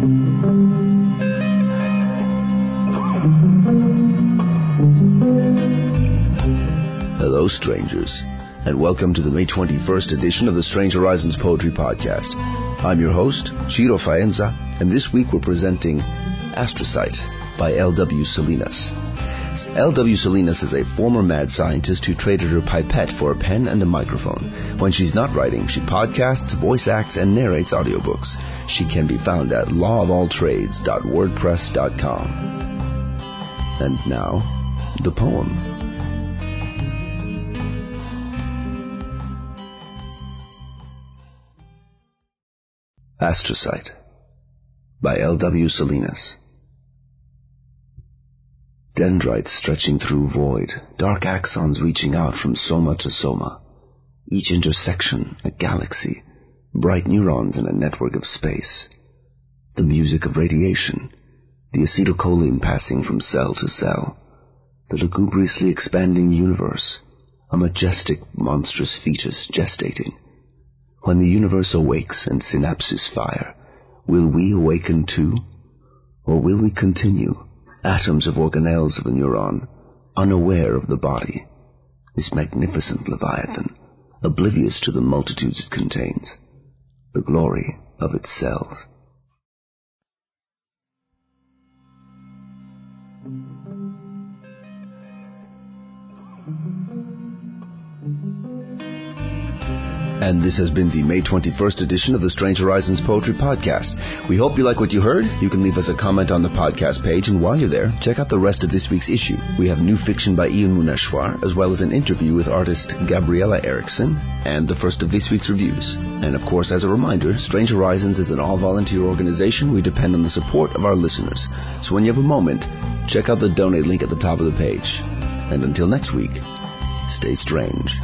Hello, strangers, and welcome to the May 21st edition of the Strange Horizons Poetry Podcast. I'm your host, Ciro Faienza, and this week we're presenting Astrocyte by L.W. Salinas. L.W. Salinas is a former mad scientist who traded her pipette for a pen and a microphone. When she's not writing, she podcasts, voice acts, and narrates audiobooks. She can be found at lawofalltrades.wordpress.com. And now, the poem. Astrocyte by L.W. Salinas. Dendrites stretching through void, dark axons reaching out from soma to soma. Each intersection a galaxy, bright neurons in a network of space. The music of radiation, the acetylcholine passing from cell to cell. The lugubriously expanding universe, a majestic, monstrous fetus gestating. When the universe awakes and synapses fire, will we awaken too? Or will we continue, atoms of organelles of a neuron, unaware of the body, this magnificent leviathan, oblivious to the multitudes it contains, the glory of its cells? And this has been the May 21st edition of the Strange Horizons Poetry Podcast. We hope you like what you heard. You can leave us a comment on the podcast page, and while you're there, check out the rest of this week's issue. We have new fiction by Ian Muneshwar, as well as an interview with artist Gabriella Erickson, and the first of this week's reviews. And of course, as a reminder, Strange Horizons is an all-volunteer organization. We depend on the support of our listeners. So when you have a moment, check out the donate link at the top of the page. And until next week, stay strange.